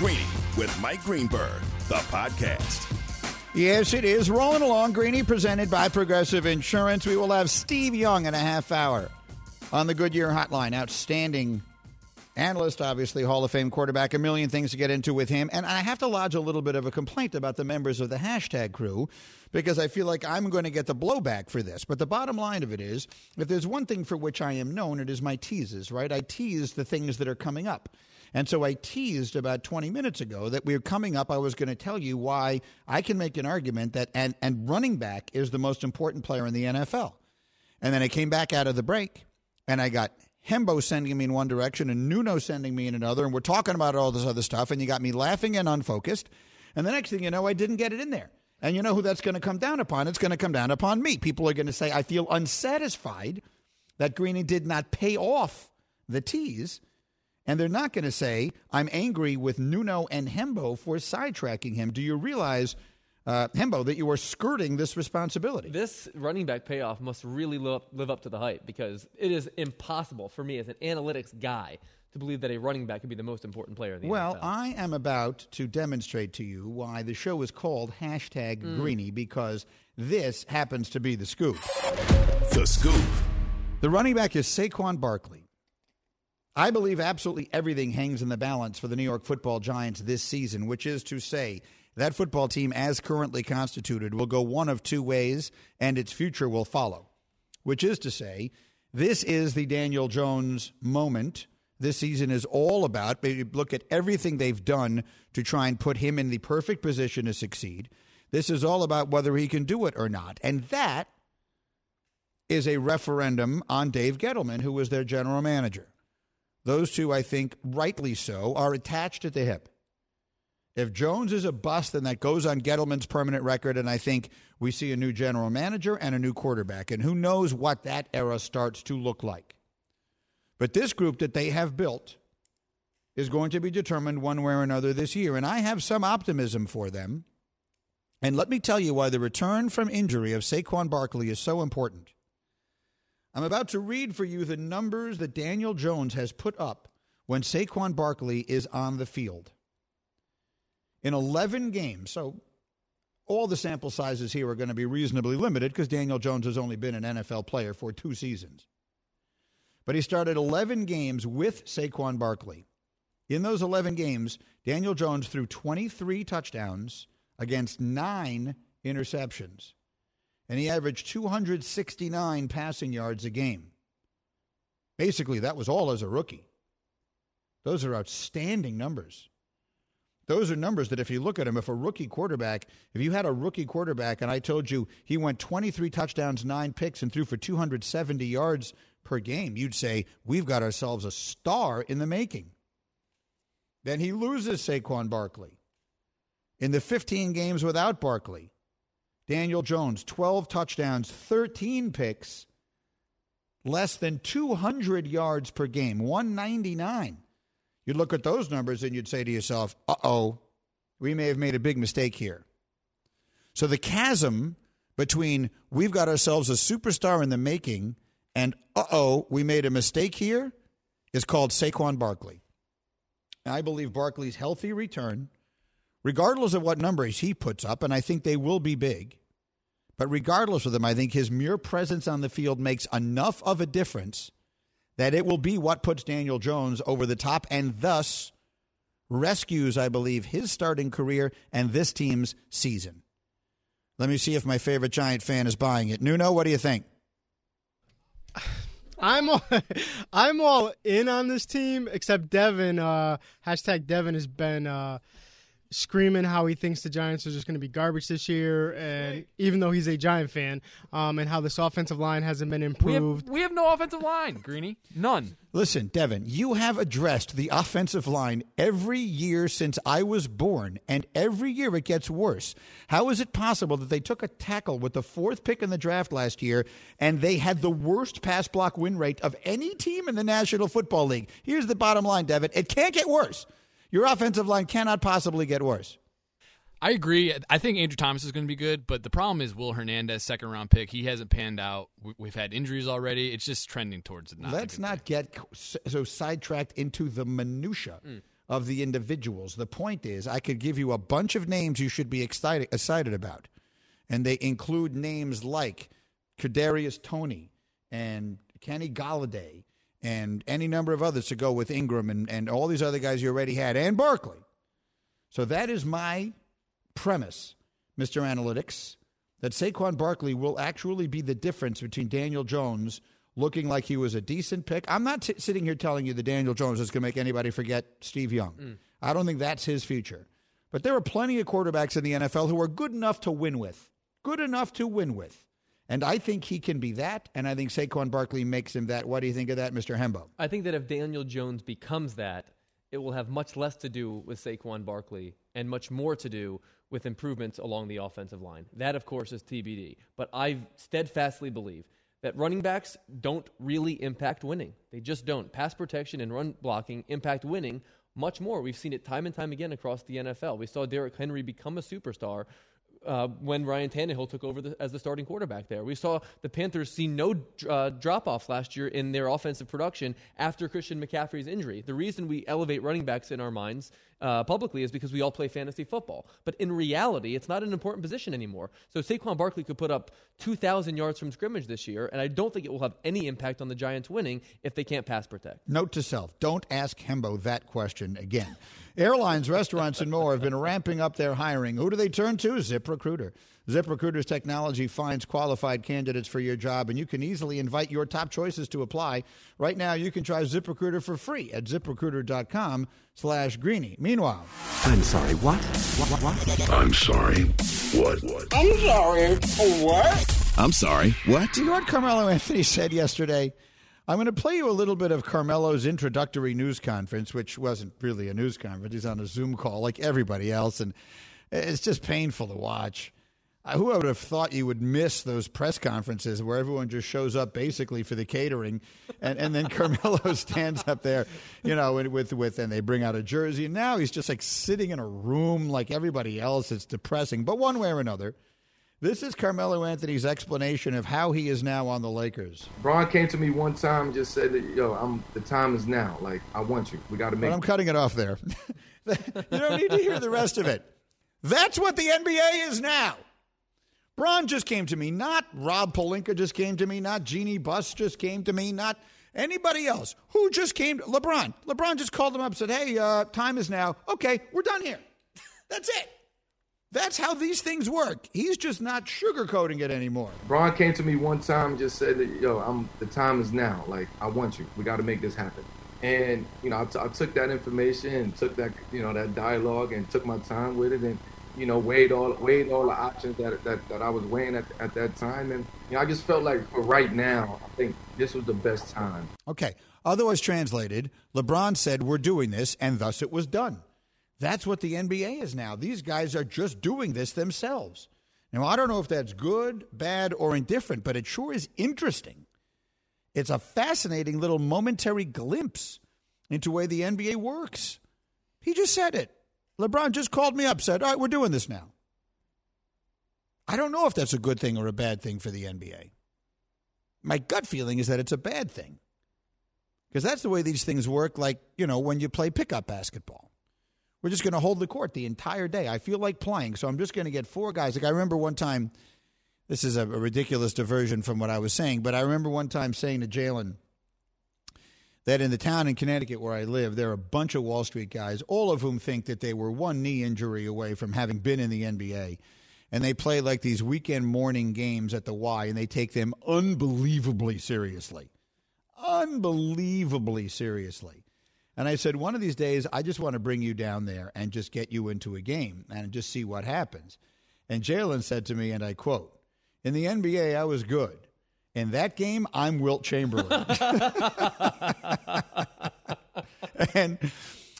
Greeny with Mike Greenberg, the podcast. Yes, it is. Rolling along, Greeny, presented by Progressive Insurance. We will have Steve Young in a half hour on the Goodyear Hotline. Outstanding analyst, obviously, Hall of Fame quarterback. A million things to get into with him. And I have to lodge a little bit of a complaint about the members of the hashtag crew because I feel like I'm going to get the blowback for this. But the bottom line of it is if there's one thing for which I am known, it is my teases, right? I tease the things that are coming up. And so I teased about 20 minutes ago that we are coming up. I was going to tell you why I can make an argument that, and, and running back is the most important player in the NFL. And then I came back out of the break and I got Hembo sending me in one direction and Nuno sending me in another. And we're talking about all this other stuff. And you got me laughing and unfocused. And the next thing you know, I didn't get it in there. And you know who that's going to come down upon? It's going to come down upon me. People are going to say, I feel unsatisfied that Greeny did not pay off the tease. And they're not going to say, I'm angry with Nuno and Hembo for sidetracking him. Do you realize, uh, Hembo, that you are skirting this responsibility? This running back payoff must really live up, to the hype because it is impossible for me as an analytics guy to believe that a running back could be the most important player in the well, NFL. I am about to demonstrate to you why the show is called hashtag Mm. Greeny because this happens to be the scoop. The Scoop. The running back is Saquon Barkley. I believe absolutely everything hangs in the balance for the New York football Giants this season, which is to say, that football team, as currently constituted, will go one of two ways, and its future will follow. Which is to say, this is the Daniel Jones moment. This season is all about look at everything they've done to try and put him in the perfect position to succeed. This is all about whether he can do it or not. And that is a referendum on Dave Gettleman, who was their general manager. Those two, I think, rightly so, are attached at the hip. If Jones is a bust, then that goes on Gettleman's permanent record, and I think we see a new general manager and a new quarterback. And who knows what that era starts to look like. But this group that they have built is going to be determined one way or another this year. And I have some optimism for them. And let me tell you why the return from injury of Saquon Barkley is so important. I'm about to read for you the numbers that Daniel Jones has put up when Saquon Barkley is on the field. In 11 games, so all the sample sizes here are going to be reasonably limited because Daniel Jones has only been an NFL player for two seasons. But he started 11 games with Saquon Barkley. In those 11 games, Daniel Jones threw 23 touchdowns against nine interceptions and he averaged 269 passing yards a game. Basically, that was all as a rookie. Those are outstanding numbers. Those are numbers that, if you look at them, if a rookie quarterback, if you had a rookie quarterback and I told you he went 23 touchdowns, nine picks, and threw for 270 yards per game, you'd say, We've got ourselves a star in the making. Then he loses Saquon Barkley. In the 15 games without Barkley, Daniel Jones, 12 touchdowns, 13 picks, less than 200 yards per game, 199. You'd look at those numbers and you'd say to yourself, uh oh, we may have made a big mistake here. So the chasm between we've got ourselves a superstar in the making and uh oh, we made a mistake here is called Saquon Barkley. I believe Barkley's healthy return, regardless of what numbers he puts up, and I think they will be big, but regardless of them, I think his mere presence on the field makes enough of a difference that it will be what puts Daniel Jones over the top and thus rescues, I believe, his starting career and this team's season. Let me see if my favorite Giant fan is buying it. Nuno, what do you think? I'm all, I'm all in on this team, except Devin. Uh, hashtag Devin has been uh, screaming how he thinks the Giants are just going to be garbage this year, and even though he's a Giant fan, um, and how this offensive line hasn't been We have, improved. we have no offensive line, Greeny. None. Listen, Devin, you have addressed the offensive line every year since I was born, and every year it gets worse. How is it possible that they took a tackle with the fourth pick in the draft last year and they had the worst pass block win rate of any team in the National Football League? Here's the bottom line, Devin. It can't get worse. Your offensive line cannot possibly get worse. I agree. I think Andrew Thomas is going to be good, but the problem is Will Hernandez, second round pick. He hasn't panned out. We- We've had injuries already. It's just trending towards it. Not Let's not get so sidetracked into the minutia hmm. of the individuals. The point is, I could give you a bunch of names you should be excited, excited about, and they include names like Kadarius Toney and Kenny Golladay and any number of others to go with Ingram and, and all these other guys you already had, and Barkley. So that is my premise, Mr. Analytics, that Saquon Barkley will actually be the difference between Daniel Jones looking like he was a decent pick. I'm not t- sitting here telling you that Daniel Jones is going to make anybody forget Steve Young. Mm. I don't think that's his future. But there are plenty of quarterbacks in the NFL who are good enough to win with. Good enough to win with. And I think he can be that, and I think Saquon Barkley makes him that. What do you think of that, Mr. Hembo? I think that if Daniel Jones becomes that, it will have much less to do with Saquon Barkley and much more to do with improvements along the offensive line. That, of course, is TBD. But I steadfastly believe that running backs don't really impact winning. They just don't. Pass protection and run blocking impact winning much more. We've seen it time and time again across the NFL. We saw Derrick Henry become a superstar uh, when Ryan Tannehill took over the, as the starting quarterback there. We saw the Panthers see no uh, drop off last year in their offensive production after Christian McCaffrey's injury. The reason we elevate running backs in our minds uh, publicly is because we all play fantasy football. But in reality, it's not an important position anymore. So Saquon Barkley could put up 2,000 yards from scrimmage this year, and I don't think it will have any impact on the Giants winning if they can't pass protect. Note to self don't ask Hembo that question again. Airlines, restaurants, and more have been ramping up their hiring. Who do they turn to? ZipRecruiter. ZipRecruiter's technology finds qualified candidates for your job, and you can easily invite your top choices to apply. Right now, you can try ZipRecruiter for free at ziprecruiter.com slash greeny. Meanwhile... I'm sorry, what? What, what, what? I'm sorry, what? What? I'm sorry, what? I'm sorry, what? Do you know what Carmelo Anthony said yesterday? I'm going to play you a little bit of Carmelo's introductory news conference, which wasn't really a news conference. He's on a Zoom call like everybody else, and it's just painful to watch. Uh, who would have thought you would miss those press conferences where everyone just shows up basically for the catering, and, and then Carmelo stands up there, you know, with with and they bring out a jersey, and now he's just like sitting in a room like everybody else. It's depressing, but one way or another. This is Carmelo Anthony's explanation of how he is now on the Lakers. Bron came to me one time and just said that, yo, I'm the time is now. Like, I want you. We got to make But I'm cutting it off there. you don't need to hear the rest of it. That's what the NBA is now. Bron just came to me, not Rob Pelinka just came to me, not Jeanie Buss just came to me, not anybody else. Who just came? To, LeBron. LeBron just called him up, said, "Hey, uh, time is now. Okay, we're done here. That's it." That's how these things work. He's just not sugarcoating it anymore. Bron came to me one time and just said that, yo, I'm the time is now. Like, I want you. We got to make this happen. And, you know, I, t- I took that information and took that, you know, that dialogue and took my time with it and, you know, weighed all weighed all the options that that, that I was weighing at, at that time. And, you know, I just felt like for right now, I think this was the best time. Okay. Otherwise translated, LeBron said, we're doing this, and thus it was done. That's what the NBA is now. These guys are just doing this themselves. Now, I don't know if that's good, bad, or indifferent, but it sure is interesting. It's a fascinating little momentary glimpse into the way the NBA works. He just said it. LeBron just called me up, said, All right, we're doing this now. I don't know if that's a good thing or a bad thing for the NBA. My gut feeling is that it's a bad thing. Because that's the way these things work, like, you know, when you play pickup basketball. We're just going to hold the court the entire day. I feel like playing, so I'm just going to get four guys. Like I remember one time, this is a, ridiculous diversion from what I was saying, but I remember one time saying to Jalen that in the town in Connecticut where I live, there are a bunch of Wall Street guys, all of whom think that they were one knee injury away from having been in the NBA. And they play like these weekend morning games at the Y, and they take them unbelievably seriously. Unbelievably seriously. And I said, one of these days, I just want to bring you down there and just get you into a game and just see what happens. And Jalen said to me, and I quote, In the NBA, I was good. In that game, I'm Wilt Chamberlain. and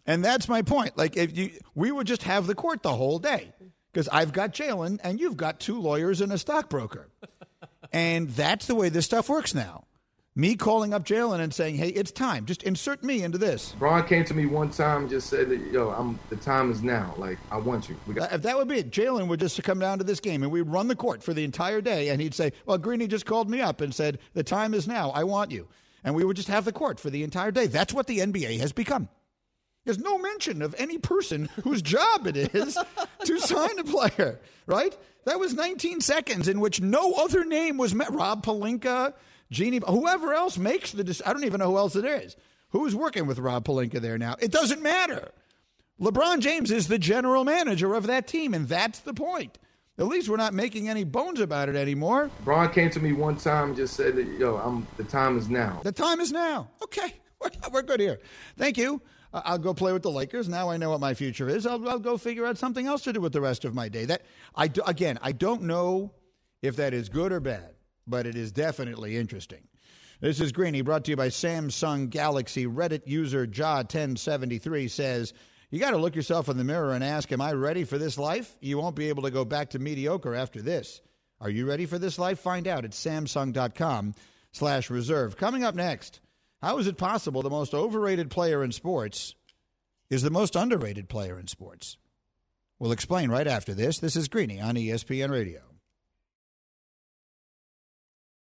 and that's my point. Like if you we would just have the court the whole day. Because I've got Jalen and you've got two lawyers and a stockbroker. and that's the way this stuff works now. Me calling up Jalen and saying, "Hey, it's time. Just insert me into this." Bron came to me one time and just said that, "Yo, I'm the time is now. Like, I want you." Got- if that would be it, Jalen would just come down to this game and we'd run the court for the entire day, and he'd say, "Well, Greeny just called me up and said the time is now. I want you," and we would just have the court for the entire day. That's what the NBA has become. There's no mention of any person whose job it is to sign a player, right? That was 19 seconds in which no other name was met. Rob Pelinka, Jeanie, whoever else makes the. I don't even know who else it is. Who's working with Rob Pelinka there now? It doesn't matter. LeBron James is the general manager of that team, and that's the point. At least we're not making any bones about it anymore. Bron came to me one time and just said yo, I'm, the time is now. The time is now. Okay, we're, we're good here. Thank you. I'll go play with the Lakers. Now I know what my future is. I'll, I'll go figure out something else to do with the rest of my day. That I do, again, I don't know if that is good or bad, but it is definitely interesting. This is Greeny, brought to you by Samsung Galaxy. Reddit user Jaw1073 says, you got to look yourself in the mirror and ask, Am I ready for this life? You won't be able to go back to mediocre after this. Are you ready for this life? Find out at Samsung.com slash reserve. Coming up next, how is it possible the most overrated player in sports is the most underrated player in sports? We'll explain right after this. This is Greeny on ESPN Radio.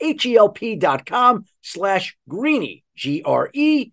H-E-L-P dot com slash greeny, G-R-E-E-N-Y.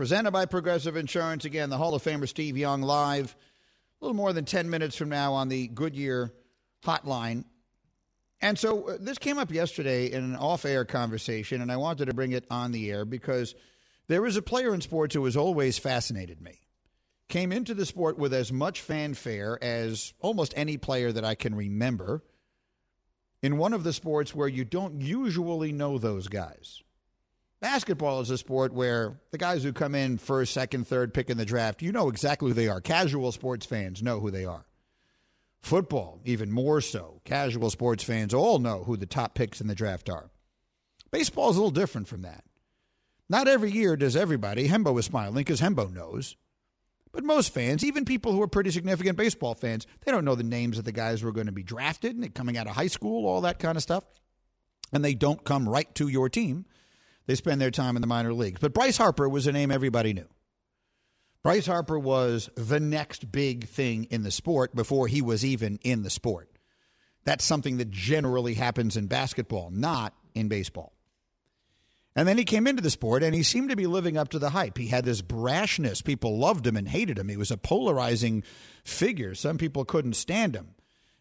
presented by Progressive Insurance. Again, the Hall of Famer Steve Young live a little more than 10 minutes from now on the Goodyear hotline. And so uh, this came up yesterday in an off air conversation, and I wanted to bring it on the air because there is a player in sports who has always fascinated me. Came into the sport with as much fanfare as almost any player that I can remember in one of the sports where you don't usually know those guys. Basketball is a sport where the guys who come in first, second, third pick in the draft, you know exactly who they are. Casual sports fans know who they are. Football, even more so. Casual sports fans all know who the top picks in the draft are. Baseball is a little different from that. Not every year does everybody. Hembo is smiling because Hembo knows. But most fans, even people who are pretty significant baseball fans, they don't know the names of the guys who are going to be drafted and coming out of high school, all that kind of stuff. And they don't come right to your team they spend their time in the minor leagues. But Bryce Harper was a name everybody knew. Bryce Harper was the next big thing in the sport before he was even in the sport. That's something that generally happens in basketball, not in baseball. And then he came into the sport and he seemed to be living up to the hype. He had this brashness. People loved him and hated him. He was a polarizing figure. Some people couldn't stand him.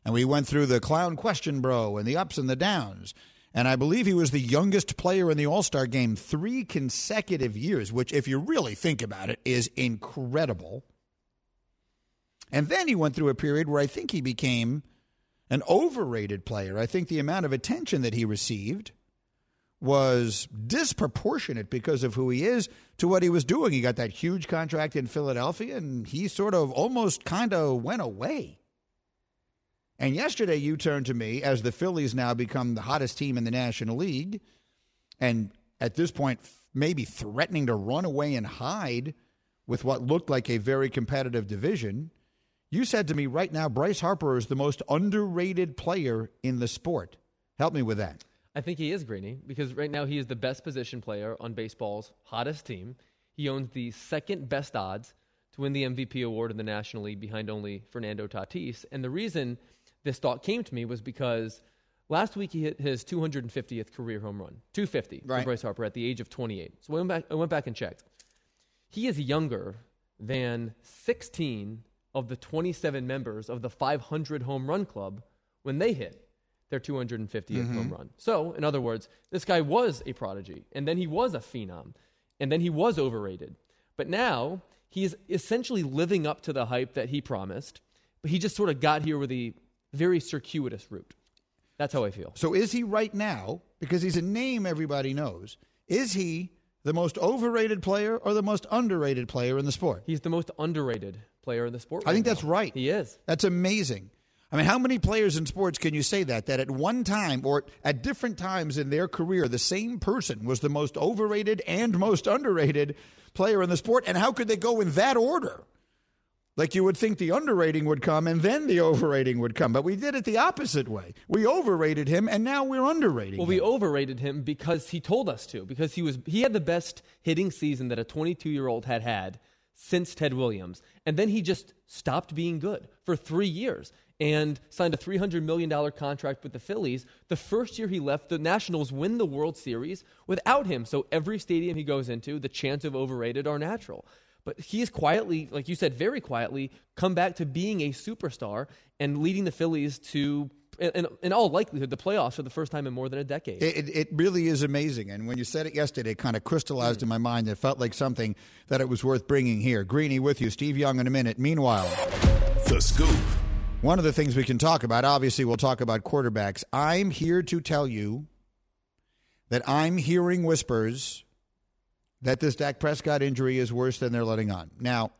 And we went through the clown question, bro, and the ups and the downs. And I believe he was the youngest player in the All Star game three consecutive years, which, if you really think about it, is incredible. And then he went through a period where I think he became an overrated player. I think the amount of attention that he received was disproportionate because of who he is to what he was doing. He got that huge contract in Philadelphia, and he sort of almost kind of went away. And yesterday, you turned to me as the Phillies now become the hottest team in the National League, and at this point, maybe threatening to run away and hide with what looked like a very competitive division. You said to me right now, Bryce Harper is the most underrated player in the sport. Help me with that. I think he is Greeny because right now he is the best position player on baseball's hottest team. He owns the second best odds to win the MVP award in the National League behind only Fernando Tatis. And the reason this thought came to me was because last week he hit his 250th career home run, 250 Right. for Bryce Harper at the age of 28. So I went back, I went back and checked. He is younger than 16 of the 27 members of the 500 home run club when they hit their 250th mm-hmm. home run. So, in other words, this guy was a prodigy, and then he was a phenom, and then he was overrated. But now he is essentially living up to the hype that he promised, but he just sort of got here with a very circuitous route. That's how I feel. So is he right now, because he's a name everybody knows, is he the most overrated player or the most underrated player in the sport? He's the most underrated player in the sport. I think right that's right. He is. That's amazing. I mean, how many players in sports can you say that? That at one time or at different times in their career, the same person was the most overrated and most underrated player in the sport? And how could they go in that order? Like you would think the underrating would come and then the overrating would come. But we did it the opposite way. We overrated him and now we're underrating Well, him. we overrated him because he told us to. Because he was he had the best hitting season that a 22 year old had had since Ted Williams, and then he just stopped being good for three years and signed a 300 million dollar contract with the Phillies. The first year he left, the Nationals win the World Series without him. So every stadium he goes into, the chance of overrated are natural. But he has quietly, like you said, very quietly come back to being a superstar and leading the Phillies to, in, in all likelihood, the playoffs for the first time in more than a decade. It, it, it really is amazing. And when you said it yesterday, it kind of crystallized mm. in my mind. It felt like something that it was worth bringing here. Greeny with you, Steve Young in a minute. Meanwhile, The Scoop. one of the things we can talk about, obviously, we'll talk about quarterbacks. I'm here to tell you that I'm hearing whispers that this Dak Prescott injury is worse than they're letting on. Now,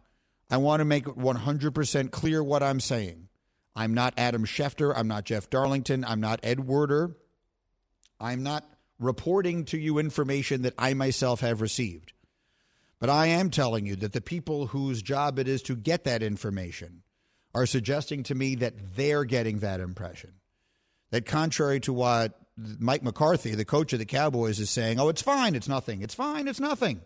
I want to make it 100% clear what I'm saying. I'm not Adam Schefter. I'm not Jeff Darlington. I'm not Ed Werder. I'm not reporting to you information that I myself have received. But I am telling you that the people whose job it is to get that information are suggesting to me that they're getting that impression. That contrary to what Mike McCarthy, the coach of the Cowboys, is saying, oh, it's fine, it's nothing, it's fine, it's nothing.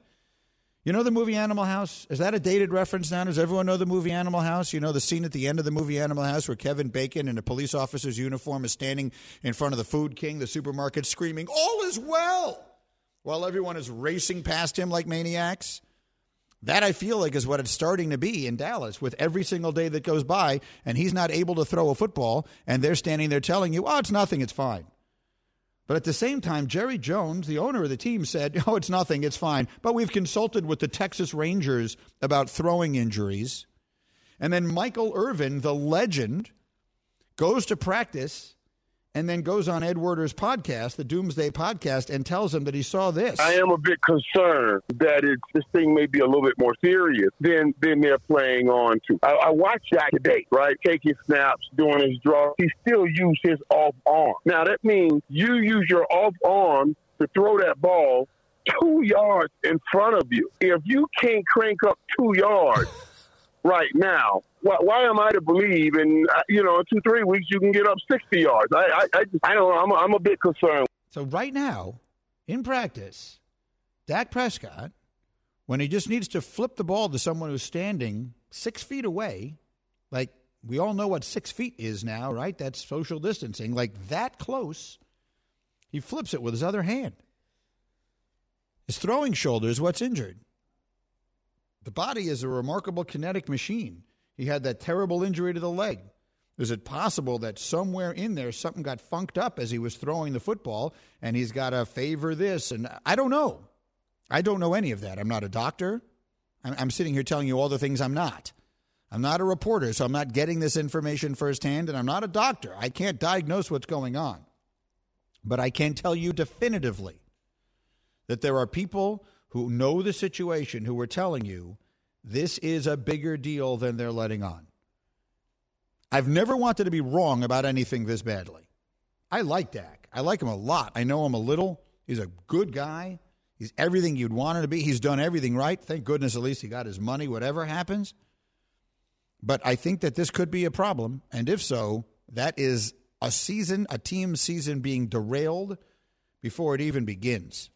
You know the movie Animal House? Is that a dated reference now? Does everyone know the movie Animal House? You know the scene at the end of the movie Animal House where Kevin Bacon in a police officer's uniform is standing in front of the Food King, the supermarket, screaming, All is well! While everyone is racing past him like maniacs? That I feel like is what it's starting to be in Dallas with every single day that goes by, and he's not able to throw a football, and they're standing there telling you, oh, it's nothing, it's fine. But at the same time, Jerry Jones, the owner of the team, said, oh, it's nothing, it's fine. But we've consulted with the Texas Rangers about throwing injuries. And then Michael Irvin, the legend, goes to practice and then goes on Ed Werder's podcast, the Doomsday podcast, and tells him that he saw this. I am a bit concerned that it's, this thing may be a little bit more serious than than they're playing on to. I, I watched Dak today, right? Taking snaps, doing his draw. He still used his off arm. Now that means you use your off arm to throw that ball two yards in front of you. If you can't crank up two yards right now, why, why am I to believe in uh, you know in two three weeks you can get up sixty yards? I I, I, I don't know. I'm a, I'm a bit concerned. So right now, in practice, Dak Prescott, when he just needs to flip the ball to someone who's standing six feet away, like we all know what six feet is now, right? That's social distancing. Like that close, he flips it with his other hand. His throwing shoulder is what's injured. The body is a remarkable kinetic machine. He had that terrible injury to the leg. Is it possible that somewhere in there something got funked up as he was throwing the football and he's got to favor this? And I don't know. I don't know any of that. I'm not a doctor. I'm, sitting here telling you all the things I'm not. I'm not a reporter, so I'm not getting this information firsthand, and I'm not a doctor. I can't diagnose what's going on. But I can tell you definitively that there are people who know the situation who are telling you this is a bigger deal than they're letting on. I've never wanted to be wrong about anything this badly. I like Dak. I like him a lot. I know him a little. He's a good guy. He's everything you'd want him to be. He's done everything right. Thank goodness at least he got his money, whatever happens. But I think that this could be a problem. And if so, that is a season, a team season being derailed before it even begins.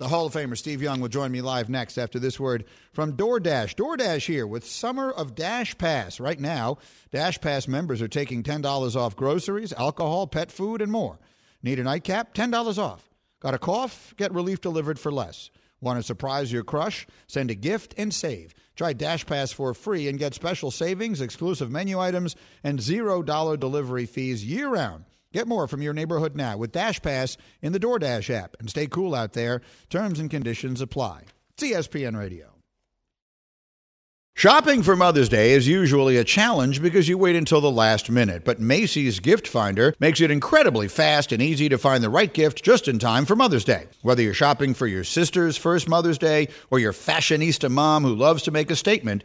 The Hall of Famer Steve Young will join me live next after this word from DoorDash. DoorDash here with Summer of Dash Pass. Right now, Dash Pass members are taking $10 off groceries, alcohol, pet food, and more. Need a nightcap? $10 off. Got a cough? Get relief delivered for less. Want to surprise your crush? Send a gift and save. Try Dash Pass for free and get special savings, exclusive menu items, and $0 delivery fees year round. Get more from your neighborhood now with Dash Pass in the DoorDash app and stay cool out there. Terms and conditions apply. ESPN Radio. Shopping for Mother's Day is usually a challenge because you wait until the last minute, but Macy's Gift Finder makes it incredibly fast and easy to find the right gift just in time for Mother's Day. Whether you're shopping for your sister's first Mother's Day or your fashionista mom who loves to make a statement,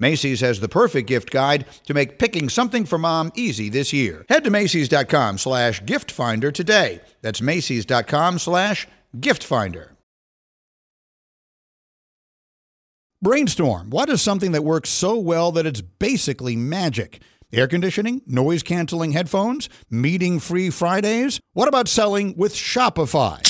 Macy's has the perfect gift guide to make picking something for mom easy this year. Head to Macy's.com slash gift finder today. That's Macy's.com slash gift finder. Brainstorm. What is something that works so well that it's basically magic? Air conditioning, noise canceling headphones, meeting free Fridays? What about selling with Shopify?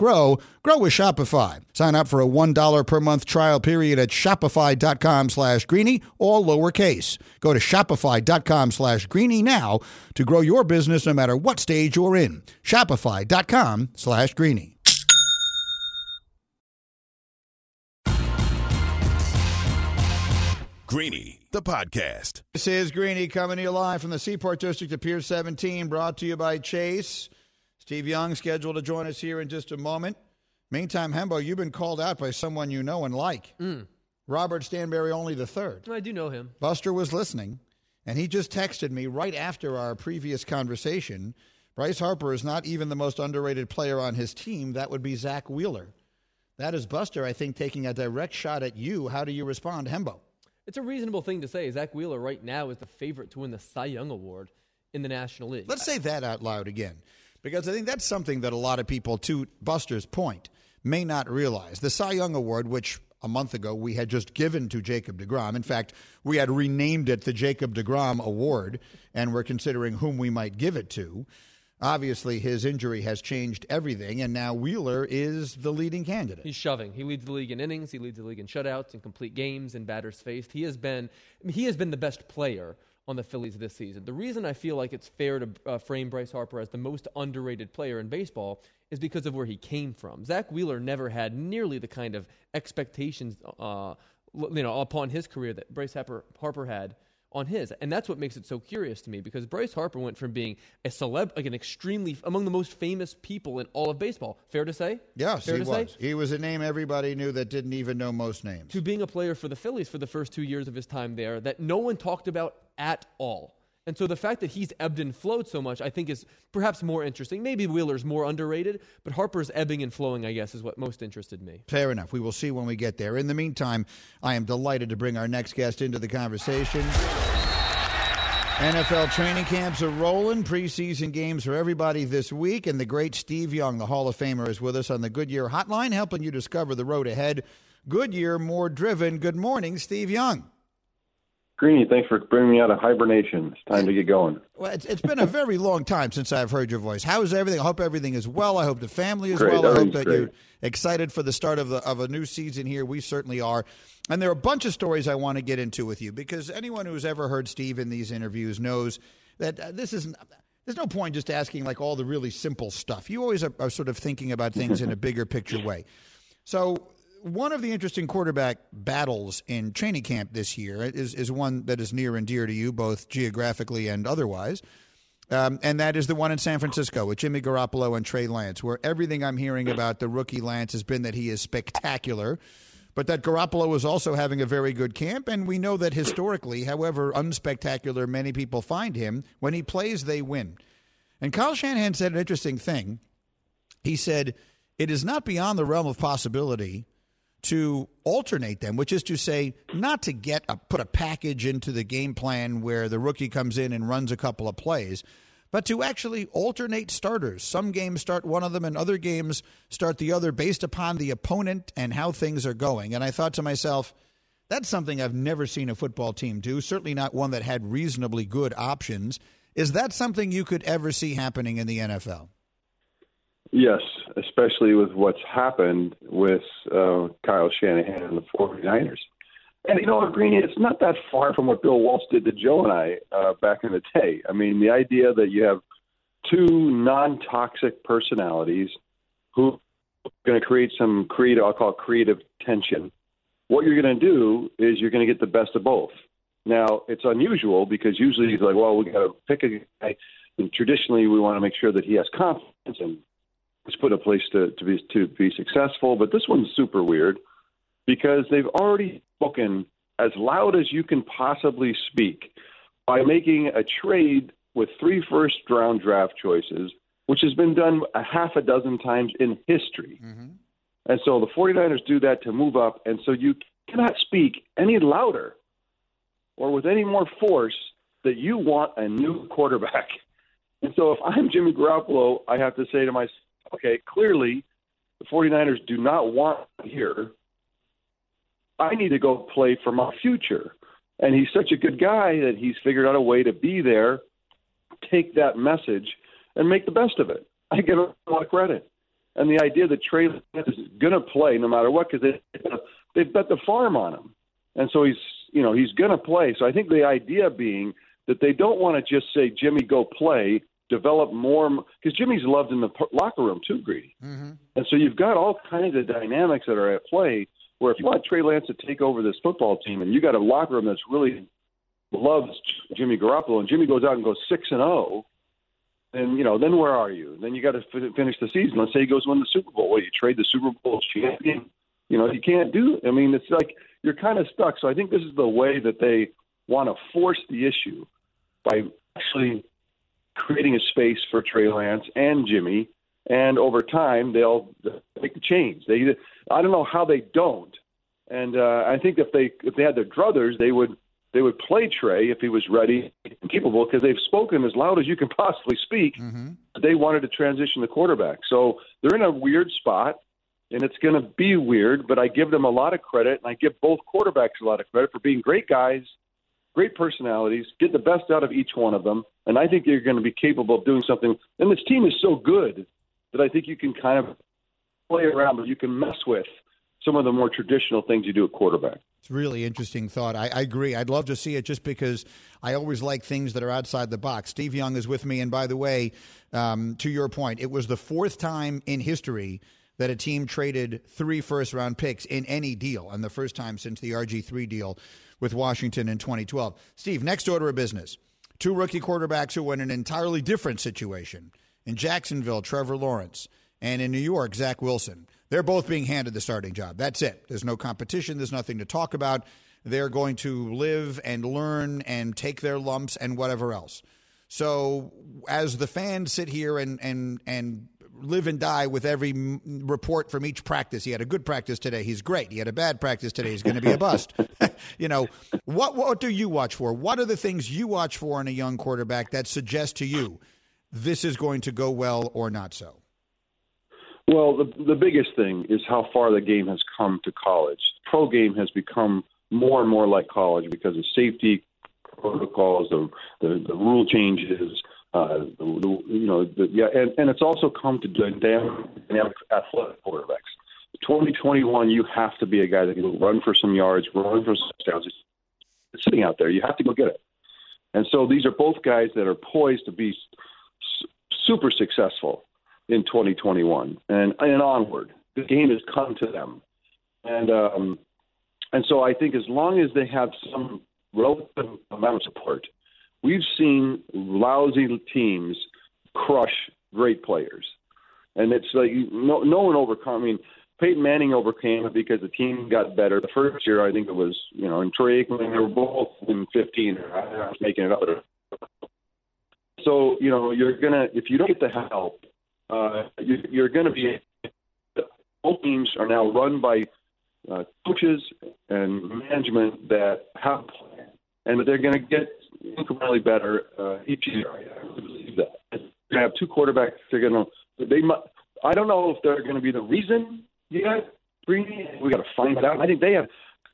grow, grow with Shopify. Sign up for a $1 per month trial period at shopify.com slash greeny, all lowercase. Go to shopify.com slash greeny now to grow your business no matter what stage you're in. Shopify.com slash greeny. Greeny, the podcast. This is Greeny coming to you live from the Seaport District of Pier 17, brought to you by Chase. Steve Young scheduled to join us here in just a moment. Meantime, Hembo, you've been called out by someone you know and like. Mm. Robert Stanberry Olney the third. I do know him. Buster was listening, and he just texted me right after our previous conversation. Bryce Harper is not even the most underrated player on his team. That would be Zack Wheeler. That is Buster, I think, taking a direct shot at you. How do you respond, Hembo? It's a reasonable thing to say. Zack Wheeler right now is the favorite to win the Cy Young Award in the National League. Let's say that out loud again, because I think that's something that a lot of people, to Buster's point, may not realize. The Cy Young Award, which a month ago we had just given to Jacob DeGrom. In fact, we had renamed it the Jacob DeGrom Award, and we're considering whom we might give it to. Obviously, his injury has changed everything, and now Wheeler is the leading candidate. He's shoving. He leads the league in innings. He leads the league in shutouts and complete games and batters faced. He has been. He has been the best player on the Phillies this season. The reason I feel like it's fair to uh, frame Bryce Harper as the most underrated player in baseball is because of where he came from. Zack Wheeler never had nearly the kind of expectations, uh, you know, upon his career that Bryce Harper, Harper had on his. And that's what makes it so curious to me because Bryce Harper went from being a celeb, like an extremely, among the most famous people in all of baseball. Fair to say? Yes, Fair he to was. say? He was a name everybody knew that didn't even know most names. To being a player for the Phillies for the first two years of his time there that no one talked about at all. And so the fact that he's ebbed and flowed so much, I think, is perhaps more interesting. Maybe Wheeler's more underrated, but Harper's ebbing and flowing, I guess, is what most interested me. Fair enough. We will see when we get there. In the meantime, I am delighted to bring our next guest into the conversation. NFL training camps are rolling. Preseason games for everybody this week. And the great Steve Young, the Hall of Famer, is with us on the Goodyear Hotline, helping you discover the road ahead. Goodyear, more driven. Good morning, Steve Young. Greeny, thanks for bringing me out of hibernation. It's time to get going. Well, it's, it's been a very long time since I've heard your voice. How is everything? I hope everything is well. I hope the family is Great. well. I hope that great. you're excited for the start of, the, of a new season here. We certainly are. And there are a bunch of stories I want to get into with you because anyone who's ever heard Steve in these interviews knows that uh, this is there's no point just asking like all the really simple stuff. You always are, are sort of thinking about things in a bigger picture way. So one of the interesting quarterback battles in training camp this year is is one that is near and dear to you, both geographically and otherwise. Um, and that is the one in San Francisco with Jimmy Garoppolo and Trey Lance, where everything I'm hearing about the rookie Lance has been that he is spectacular, but that Garoppolo is also having a very good camp. And we know that historically, however unspectacular many people find him, when he plays, they win. And Kyle Shanahan said an interesting thing. He said, It is not beyond the realm of possibility to alternate them, which is to say, not to get a, put a package into the game plan where the rookie comes in and runs a couple of plays, but to actually alternate starters. Some games start one of them, and other games start the other based upon the opponent and how things are going. And I thought to myself, that's something I've never seen a football team do, certainly not one that had reasonably good options. Is that something you could ever see happening in the NFL? Yes, especially with what's happened with uh, Kyle Shanahan and the 49ers. And, you know, Greeny, it's not that far from what Bill Walsh did to Joe and I uh, back in the day. I mean, the idea that you have two non toxic personalities who are going to create some creative, I'll call creative tension. What you're going to do is you're going to get the best of both. Now, it's unusual because usually he's like, well, we got to pick a guy. And traditionally, we want to make sure that he has confidence and is put in a place to, to be to be successful. But this one's super weird because they've already spoken as loud as you can possibly speak by making a trade with three first round draft choices, which has been done a half a dozen times in history. Mm-hmm. And so the 49ers do that to move up. And so you cannot speak any louder or with any more force that you want a new quarterback. And so if I'm Jimmy Garoppolo, I have to say to myself, okay, clearly the 49ers do not want here. I need to go play for my future. And he's such a good guy that he's figured out a way to be there, take that message, and make the best of it. I give him a lot of credit. And the idea that Trey is going to play no matter what because they, they've bet the farm on him. And so he's, you know, he's going to play. So I think the idea being that they don't want to just say, Jimmy, go play, develop more, because Jimmy's loved in the locker room too, Greeny. Mm-hmm. And so you've got all kinds of dynamics that are at play where if you want Trey Lance to take over this football team and you got a locker room that's really loves Jimmy Garoppolo and Jimmy goes out and goes 6 and 0, then you know, then where are you? Then you got to f- finish the season. Let's say he goes win the Super Bowl. Well, you trade the Super Bowl champion. You know, you can't do. I mean, it's like you're kind of stuck. So I think this is the way that they want to force the issue by actually creating a space for Trey Lance and Jimmy, and over time they'll make the change. They, I don't know how they don't, and uh, I think if they if they had their druthers, they would they would play Trey if he was ready and capable because they've spoken as loud as you can possibly speak. They wanted to transition the quarterback, so they're in a weird spot. And it's going to be weird, but I give them a lot of credit, and I give both quarterbacks a lot of credit for being great guys, great personalities, get the best out of each one of them. And I think you're going to be capable of doing something. And this team is so good that I think you can kind of play around, but you can mess with some of the more traditional things you do at quarterback. It's a really interesting thought. I, I agree. I'd love to see it just because I always like things that are outside the box. Steve Young is with me. And by the way, um, to your point, it was the fourth time in history that a team traded three first round picks in any deal, and the first time since the RG3 deal with Washington in 2012. Steve, next order of business two rookie quarterbacks who in an entirely different situation. In Jacksonville, Trevor Lawrence, and in New York, Zach Wilson. They're both being handed the starting job. That's it. There's no competition, there's nothing to talk about. They're going to live and learn and take their lumps and whatever else. So, as the fans sit here and, and, and live and die with every report from each practice. He had a good practice today. He's great. He had a bad practice today. He's going to be a bust. you know, what what do you watch for? What are the things you watch for in a young quarterback that suggest to you this is going to go well or not so? Well, the the biggest thing is how far the game has come to college. Pro game has become more and more like college because of safety protocols, the the, the rule changes, uh, you know, the, yeah, and, and it's also come to dynamic athletic quarterbacks. 2021, you have to be a guy that can run for some yards, run for some touchdowns. It's sitting out there. You have to go get it. And so these are both guys that are poised to be super successful in 2021 and and onward. The game has come to them, and um, and so I think as long as they have some relative amount of support, we've seen lousy teams crush great players, and it's like no no one overcome. I mean. Peyton Manning overcame it because the team got better. The first year, I think it was, you know, and Troy Aikman, they were both in 15. I was making it up. So, you know, you're to, if you don't get the help, uh, you, you're to be. Both teams are now run by uh, coaches and management that have and they're going to get incrementally better uh, each year. I believe that. They're going to have two quarterbacks. They're going to. They. I don't know if they're going to be the reason yet. Greeny, we got to find out. I think they have.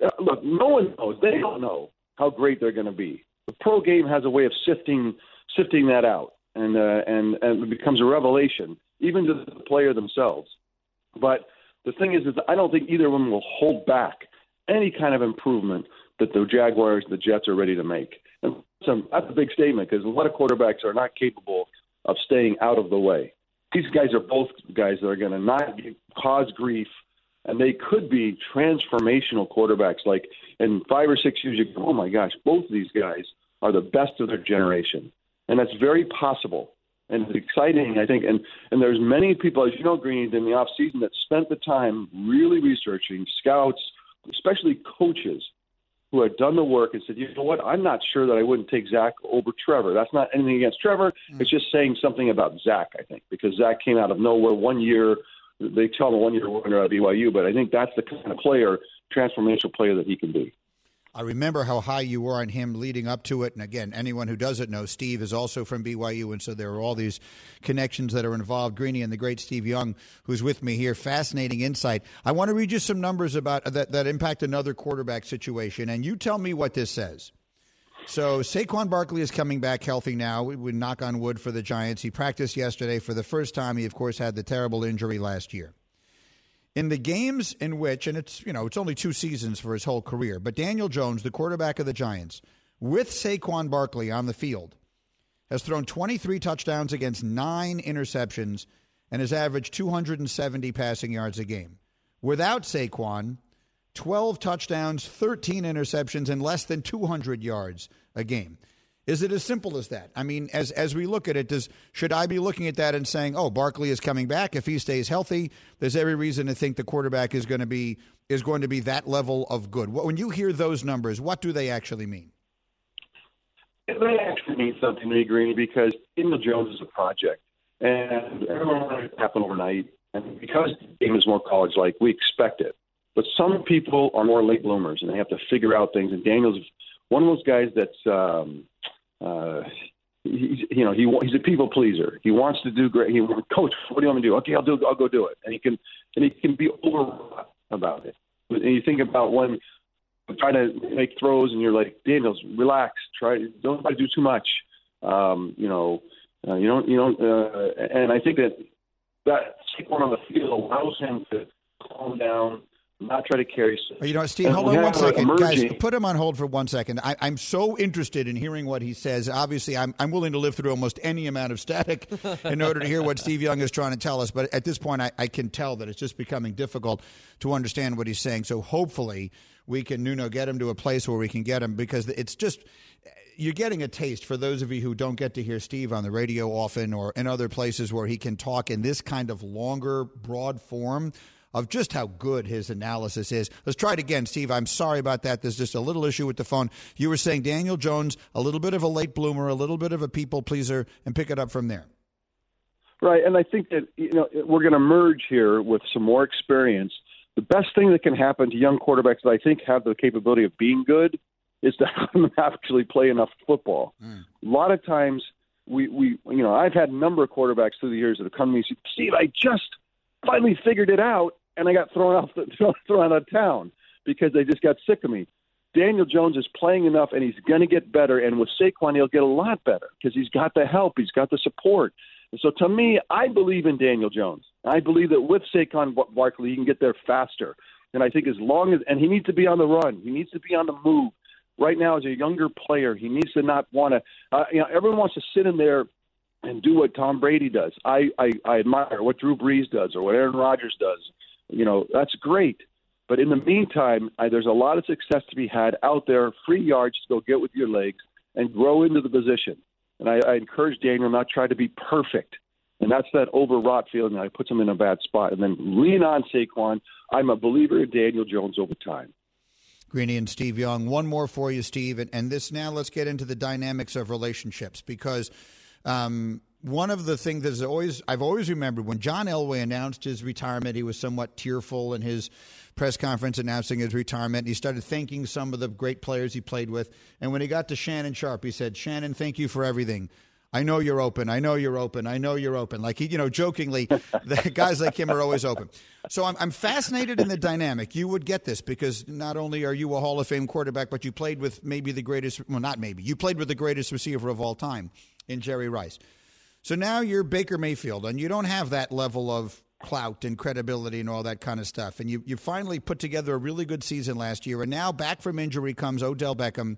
Uh, look, no one knows. They don't know how great they're going to be. The pro game has a way of sifting sifting that out, and uh, and and it becomes a revelation even to the player themselves. But the thing is, is I don't think either of them will hold back any kind of improvement that the Jaguars, the Jets are ready to make. And that's a big statement because a lot of quarterbacks are not capable of staying out of the way. These guys are both guys that are going to not cause grief, and they could be transformational quarterbacks. Like in five or six years, you go, oh my gosh, both of these guys are the best of their generation, and that's very possible and it's exciting, I think. And and there's many people, as you know, Green, in the off season that spent the time really researching scouts, especially coaches, who had done the work and said, you know what, I'm not sure that I wouldn't take Zach over Trevor. That's not anything against Trevor. Mm. It's just saying something about Zach, I think, because Zach came out of nowhere one year. They tell him one year winner at BYU, but I think that's the kind of player, transformational player that he can be. I remember how high you were on him leading up to it. And again, anyone who doesn't know, Steve is also from BYU. And so there are all these connections that are involved. Greeny and the great Steve Young, who's with me here. Fascinating insight. I want to read you some numbers about that, that impact another quarterback situation. And you tell me what this says. So Saquon Barkley is coming back healthy now. We would knock on wood for the Giants. He practiced yesterday for the first time. He, of course, had the terrible injury last year in the games in which, and it's you know it's only two seasons for his whole career, but Daniel Jones, the quarterback of the Giants, with Saquon Barkley on the field, has thrown 23 touchdowns against nine interceptions and has averaged 270 passing yards a game. Without Saquon, 12 touchdowns, 13 interceptions, and less than 200 yards a game. Is it as simple as that? I mean, as as we look at it, does should I be looking at that and saying, "Oh, Barkley is coming back. If he stays healthy, there's every reason to think the quarterback is going to be is going to be that level of good." When you hear those numbers, what do they actually mean? They actually mean something to me, Greeny, because Daniel Jones is a project, and everyone wanted it happen overnight. And because the game is more college-like, we expect it. But some people are more late bloomers, and they have to figure out things. And Daniel's one of those guys that's um, uh, you know he he's a people pleaser. He wants to do great. He coach. What do you want me to do? Okay, I'll do. I'll go do it. And he can and he can be overwrought about it. And you think about when trying to make throws and you're like Daniels, relax. Try don't try to do too much. Um, you know, uh, you don't you don't. Uh, and I think that that one on the field allows him to calm down not try to carry. You know, Steve, hold on one uh, second, guys. Put him on hold for one second. I, am so interested in hearing what he says. Obviously, I'm I'm willing to live through almost any amount of static in order to hear what Steve Young is trying to tell us. But at this point, I, I can tell that it's just becoming difficult to understand what he's saying. So hopefully, we can you know get him to a place where we can get him because it's just you're getting a taste for those of you who don't get to hear Steve on the radio often or in other places where he can talk in this kind of longer, broad form of just how good his analysis is. Let's try it again, Steve. I'm sorry about that. There's just a little issue with the phone. You were saying Daniel Jones, a little bit of a late bloomer, a little bit of a people pleaser, and pick it up from there. Right, and I think that you know we're going to merge here with some more experience. The best thing that can happen to young quarterbacks that I think have the capability of being good is to have them actually play enough football. Mm. A lot of times, we we you know I've had a number of quarterbacks through the years that have come to me and said, "Steve, I just finally figured it out, and I got thrown off the, thrown out of town because they just got sick of me." Daniel Jones is playing enough, and he's going to get better. And with Saquon, he'll get a lot better because he's got the help, he's got the support. And so, to me, I believe in Daniel Jones. I believe that with Saquon Barkley, he can get there faster. And I think as long as, and he needs to be on the run, he needs to be on the move. Right now, as a younger player, he needs to not want to. Uh, you know, everyone wants to sit in there and do what Tom Brady does. I, I I admire what Drew Brees does or what Aaron Rodgers does. You know, that's great. But in the meantime, I, there's a lot of success to be had out there, free yards to go get with your legs and grow into the position. And I, I encourage Daniel not try to be perfect. And that's that overwrought feeling that puts him in a bad spot. And then lean on Saquon. I'm a believer in Daniel Jones over time. Greeny and Steve Young. One more for you, Steve. And, and this now, let's get into the dynamics of relationships because um, one of the things that always I've always remembered when John Elway announced his retirement, he was somewhat tearful in his press conference announcing his retirement. He started thanking some of the great players he played with. And when he got to Shannon Sharpe, he said, "Shannon, thank you for everything. I know you're open. I know you're open. I know you're open." Like you know, jokingly, guys like him are always open. So I'm, I'm fascinated in the dynamic. You would get this because not only are you a Hall of Fame quarterback, but you played with maybe the greatest. Well, not maybe. You played with the greatest receiver of all time in Jerry Rice. So now you're Baker Mayfield, and you don't have that level of clout and credibility and all that kind of stuff. And you, you finally put together a really good season last year. And now back from injury comes Odell Beckham,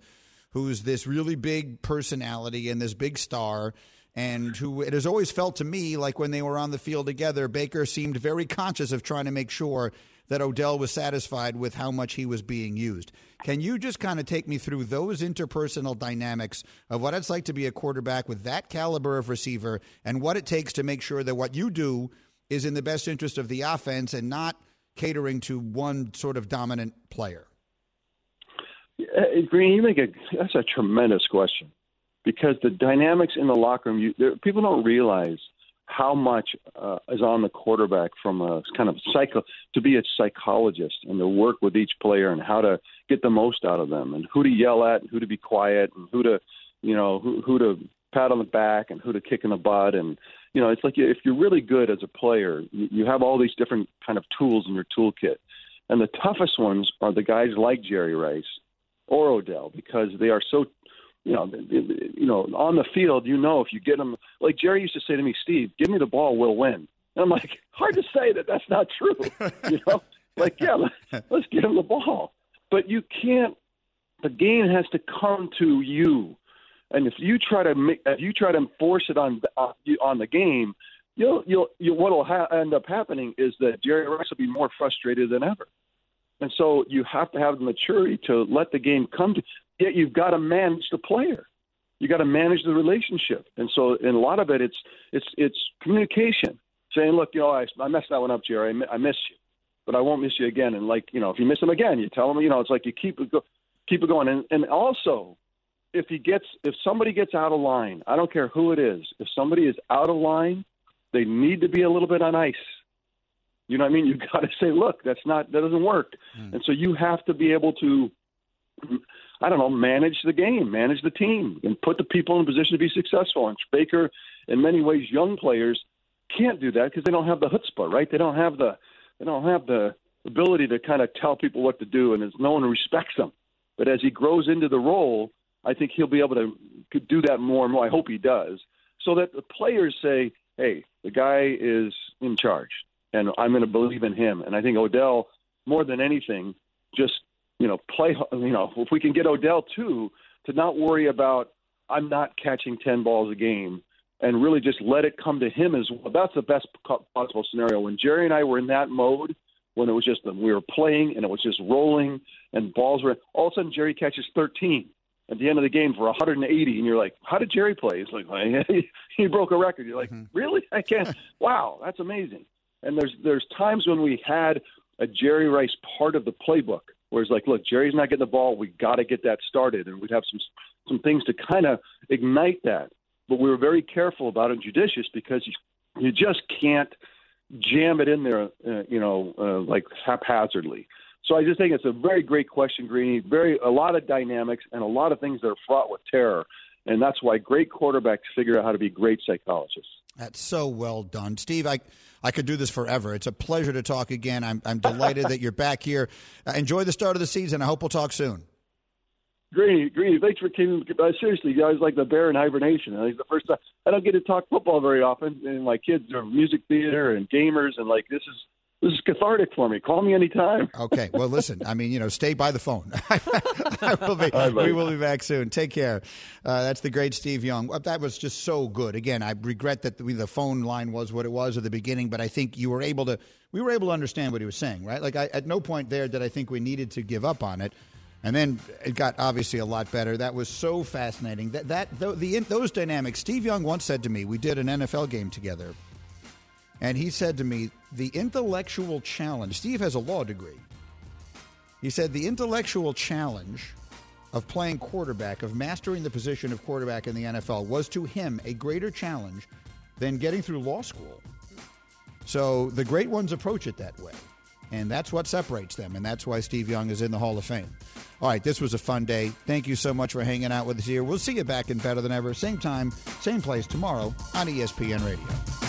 who's this really big personality and this big star. And who it has always felt to me like when they were on the field together, Baker seemed very conscious of trying to make sure that Odell was satisfied with how much he was being used. Can you just kind of take me through those interpersonal dynamics of what it's like to be a quarterback with that caliber of receiver and what it takes to make sure that what you do is in the best interest of the offense and not catering to one sort of dominant player? Uh, Green, you make a that's a tremendous question because the dynamics in the locker room, you, there, people don't realize – how much uh, is on the quarterback from a kind of psycho to be a psychologist and to work with each player and how to get the most out of them and who to yell at and who to be quiet and who to you know who, who to pat on the back and who to kick in the butt and you know it's like if you're really good as a player you, you have all these different kind of tools in your toolkit. And the toughest ones are the guys like Jerry Rice or Odell because they are so you know, you know, on the field, you know, if you get them, like Jerry used to say to me, Steve, give me the ball, we'll win. And I'm like, hard to say that that's not true. You know, like, yeah, let's, get him the ball. But you can't, the game has to come to you. And if you try to make, if you try to enforce it on uh, on the game, you'll you'll you, what'll ha- end up happening is that Jerry Rice will be more frustrated than ever. And so you have to have the maturity to let the game come to yet you've got to manage the player. You got to manage the relationship, and so in a lot of it, it's it's it's communication. Saying, look, you know, I, I messed that one up, Jerry. I, I miss you, but I won't miss you again. And like, you know, if you miss him again, you tell him. You know, it's like you keep it go, keep it going. And and also, if he gets if somebody gets out of line, I don't care who it is. If somebody is out of line, they need to be a little bit on ice. You know what I mean? You've got to say, look, that's not that doesn't work. Mm. And so you have to be able to I don't know, manage the game, manage the team, and put the people in a position to be successful. And Baker, in many ways, young players can't do that because they don't have the chutzpah, right? They don't have the they don't have the ability to kind of tell people what to do, and no one respects them. But as he grows into the role, I think he'll be able to do that more and more. I hope he does, so that the players say, "Hey, the guy is in charge, and I'm going to believe in him." And I think Odell, more than anything, just you know, play, you know, if we can get Odell too, to not worry about, I'm not catching 10 balls a game and really just let it come to him as well. That's the best possible scenario. When Jerry and I were in that mode, when it was just, we were playing and it was just rolling and balls were, all of a sudden Jerry catches 13 at the end of the game for 180, and you're like, "How did Jerry play?" He's like, "He broke a record." You're like, mm-hmm. "Really? I can't." wow, that's amazing. And there's there's times when we had a Jerry Rice part of the playbook Whereas, like, look, Jerry's not getting the ball. We got to get that started, and we'd have some some things to kind of ignite that. But we were very careful about it, judicious, because you You just can't jam it in there, uh, you know, uh, like haphazardly. So I just think it's a very great question, Greeny. Very a lot of dynamics and a lot of things that are fraught with terror, and that's why great quarterbacks figure out how to be great psychologists. That's so well done, Steve. I I could do this forever. It's a pleasure to talk again. I'm I'm delighted that you're back here. Uh, enjoy the start of the season. I hope we'll talk soon. Greeny, Greeny, thanks for keeping. Uh, seriously, you guys, like the bear in hibernation. Like the first time, I don't get to talk football very often, and my kids are music theater and gamers, and like this is this is cathartic for me. Call me anytime. Okay. Well, listen. I mean, you know, stay by the phone. I will be. Right, we will be back soon. Take care. Uh, that's the great Steve Young. That was just so good. Again, I regret that the, the phone line was what it was at the beginning, but I think you were able to. We were able to understand what he was saying, right? Like, I, at no point there did I think we needed to give up on it. And then it got obviously a lot better. That was so fascinating. That that the, the those dynamics. Steve Young once said to me, we did an NFL game together, and he said to me, the intellectual challenge. Steve has a law degree. He said the intellectual challenge of playing quarterback, of mastering the position of quarterback in the NFL, was to him a greater challenge than getting through law school. So the great ones approach it that way. And that's what separates them. And that's why Steve Young is in the Hall of Fame. All right, this was a fun day. Thank you so much for hanging out with us here. We'll see you back in Better Than Ever, same time, same place tomorrow on ESPN Radio.